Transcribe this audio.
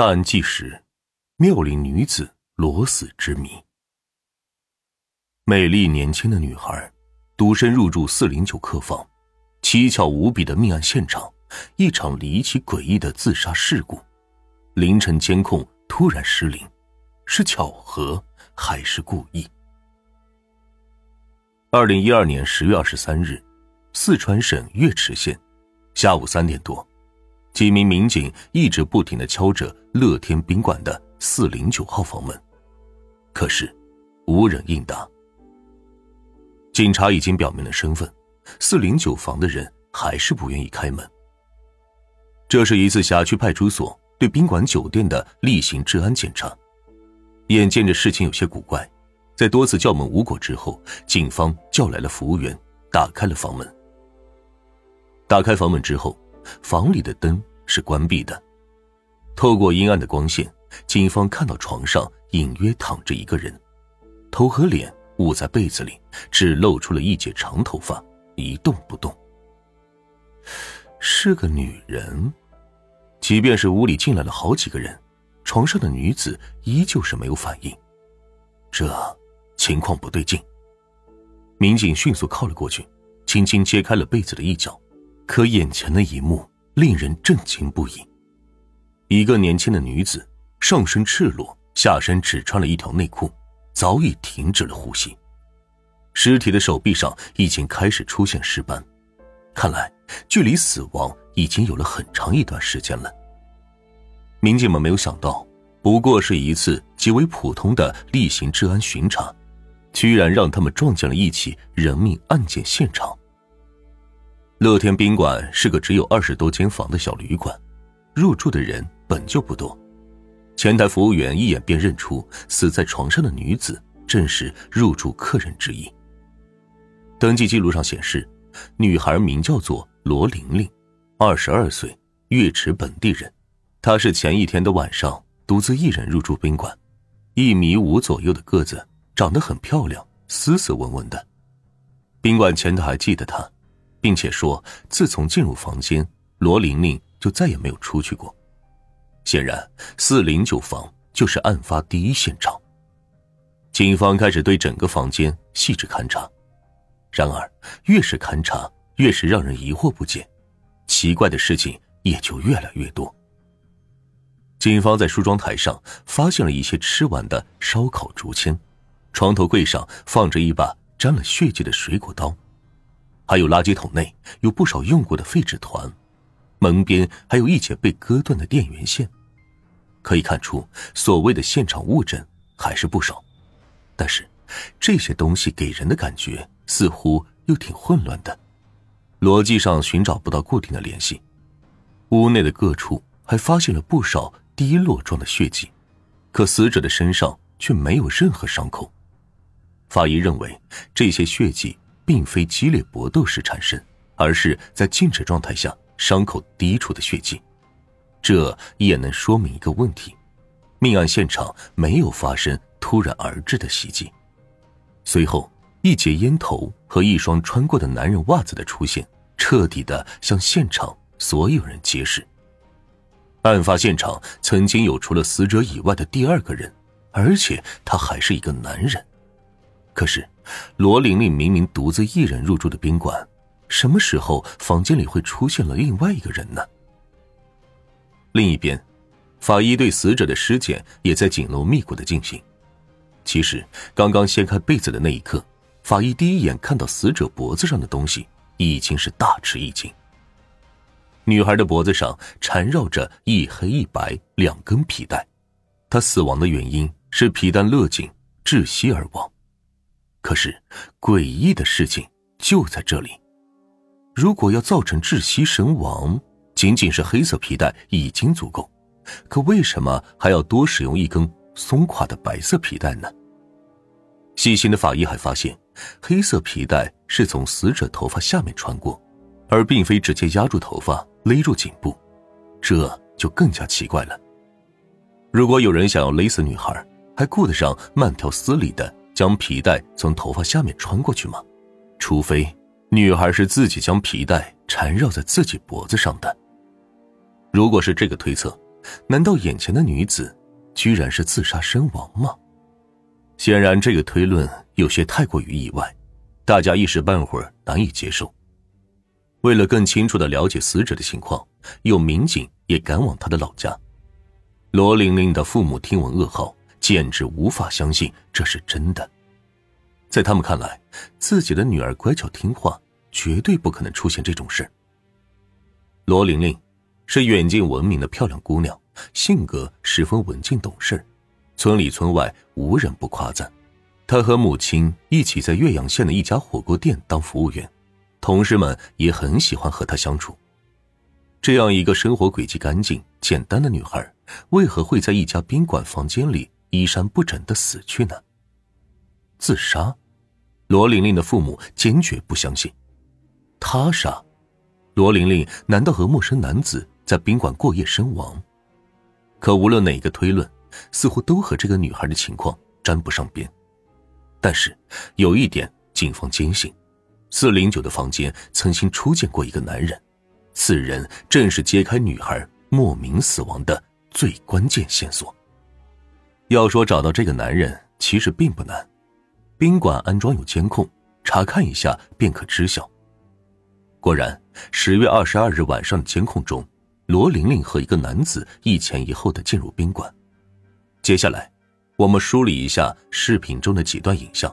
大案纪实：妙龄女子裸死之谜。美丽年轻的女孩独身入住四零九客房，蹊跷无比的命案现场，一场离奇诡异的自杀事故。凌晨监控突然失灵，是巧合还是故意？二零一二年十月二十三日，四川省岳池县，下午三点多。几名民警一直不停的敲着乐天宾馆的四零九号房门，可是无人应答。警察已经表明了身份，四零九房的人还是不愿意开门。这是一次辖区派出所对宾馆酒店的例行治安检查。眼见着事情有些古怪，在多次叫门无果之后，警方叫来了服务员，打开了房门。打开房门之后。房里的灯是关闭的，透过阴暗的光线，警方看到床上隐约躺着一个人，头和脸捂在被子里，只露出了一截长头发，一动不动。是个女人，即便是屋里进来了好几个人，床上的女子依旧是没有反应，这情况不对劲。民警迅速靠了过去，轻轻揭开了被子的一角。可眼前的一幕令人震惊不已。一个年轻的女子，上身赤裸，下身只穿了一条内裤，早已停止了呼吸。尸体的手臂上已经开始出现尸斑，看来距离死亡已经有了很长一段时间了。民警们没有想到，不过是一次极为普通的例行治安巡查，居然让他们撞见了一起人命案件现场。乐天宾馆是个只有二十多间房的小旅馆，入住的人本就不多。前台服务员一眼便认出死在床上的女子正是入住客人之一。登记记录上显示，女孩名叫做罗玲玲，二十二岁，岳池本地人。她是前一天的晚上独自一人入住宾馆，一米五左右的个子，长得很漂亮，斯斯文文的。宾馆前台还记得她。并且说，自从进入房间，罗玲玲就再也没有出去过。显然，四零九房就是案发第一现场。警方开始对整个房间细致勘查，然而越是勘查，越是让人疑惑不解，奇怪的事情也就越来越多。警方在梳妆台上发现了一些吃完的烧烤竹签，床头柜上放着一把沾了血迹的水果刀。还有垃圾桶内有不少用过的废纸团，门边还有一截被割断的电源线，可以看出所谓的现场物证还是不少。但是这些东西给人的感觉似乎又挺混乱的，逻辑上寻找不到固定的联系。屋内的各处还发现了不少滴落状的血迹，可死者的身上却没有任何伤口。法医认为这些血迹。并非激烈搏斗时产生，而是在静止状态下伤口滴出的血迹。这也能说明一个问题：命案现场没有发生突然而至的袭击。随后，一截烟头和一双穿过的男人袜子的出现，彻底的向现场所有人揭示：案发现场曾经有除了死者以外的第二个人，而且他还是一个男人。可是。罗玲玲明明独自一人入住的宾馆，什么时候房间里会出现了另外一个人呢？另一边，法医对死者的尸检也在紧锣密鼓的进行。其实，刚刚掀开被子的那一刻，法医第一眼看到死者脖子上的东西，已经是大吃一惊。女孩的脖子上缠绕着一黑一白两根皮带，她死亡的原因是皮带勒紧窒息而亡。可是，诡异的事情就在这里。如果要造成窒息身亡，仅仅是黑色皮带已经足够，可为什么还要多使用一根松垮的白色皮带呢？细心的法医还发现，黑色皮带是从死者头发下面穿过，而并非直接压住头发勒住颈部，这就更加奇怪了。如果有人想要勒死女孩，还顾得上慢条斯理的？将皮带从头发下面穿过去吗？除非女孩是自己将皮带缠绕在自己脖子上的。如果是这个推测，难道眼前的女子居然是自杀身亡吗？显然，这个推论有些太过于意外，大家一时半会儿难以接受。为了更清楚的了解死者的情况，有民警也赶往他的老家。罗玲玲的父母听闻噩耗，简直无法相信这是真的。在他们看来，自己的女儿乖巧听话，绝对不可能出现这种事。罗玲玲是远近闻名的漂亮姑娘，性格十分文静懂事，村里村外无人不夸赞。她和母亲一起在岳阳县的一家火锅店当服务员。同事们也很喜欢和她相处。这样一个生活轨迹干净、简单的女孩，为何会在一家宾馆房间里衣衫不整的死去呢？自杀？罗玲玲的父母坚决不相信。他杀？罗玲玲难道和陌生男子在宾馆过夜身亡？可无论哪个推论，似乎都和这个女孩的情况沾不上边。但是有一点，警方坚信。四零九的房间曾经出现过一个男人，此人正是揭开女孩莫名死亡的最关键线索。要说找到这个男人，其实并不难，宾馆安装有监控，查看一下便可知晓。果然，十月二十二日晚上的监控中，罗玲玲和一个男子一前一后的进入宾馆。接下来，我们梳理一下视频中的几段影像。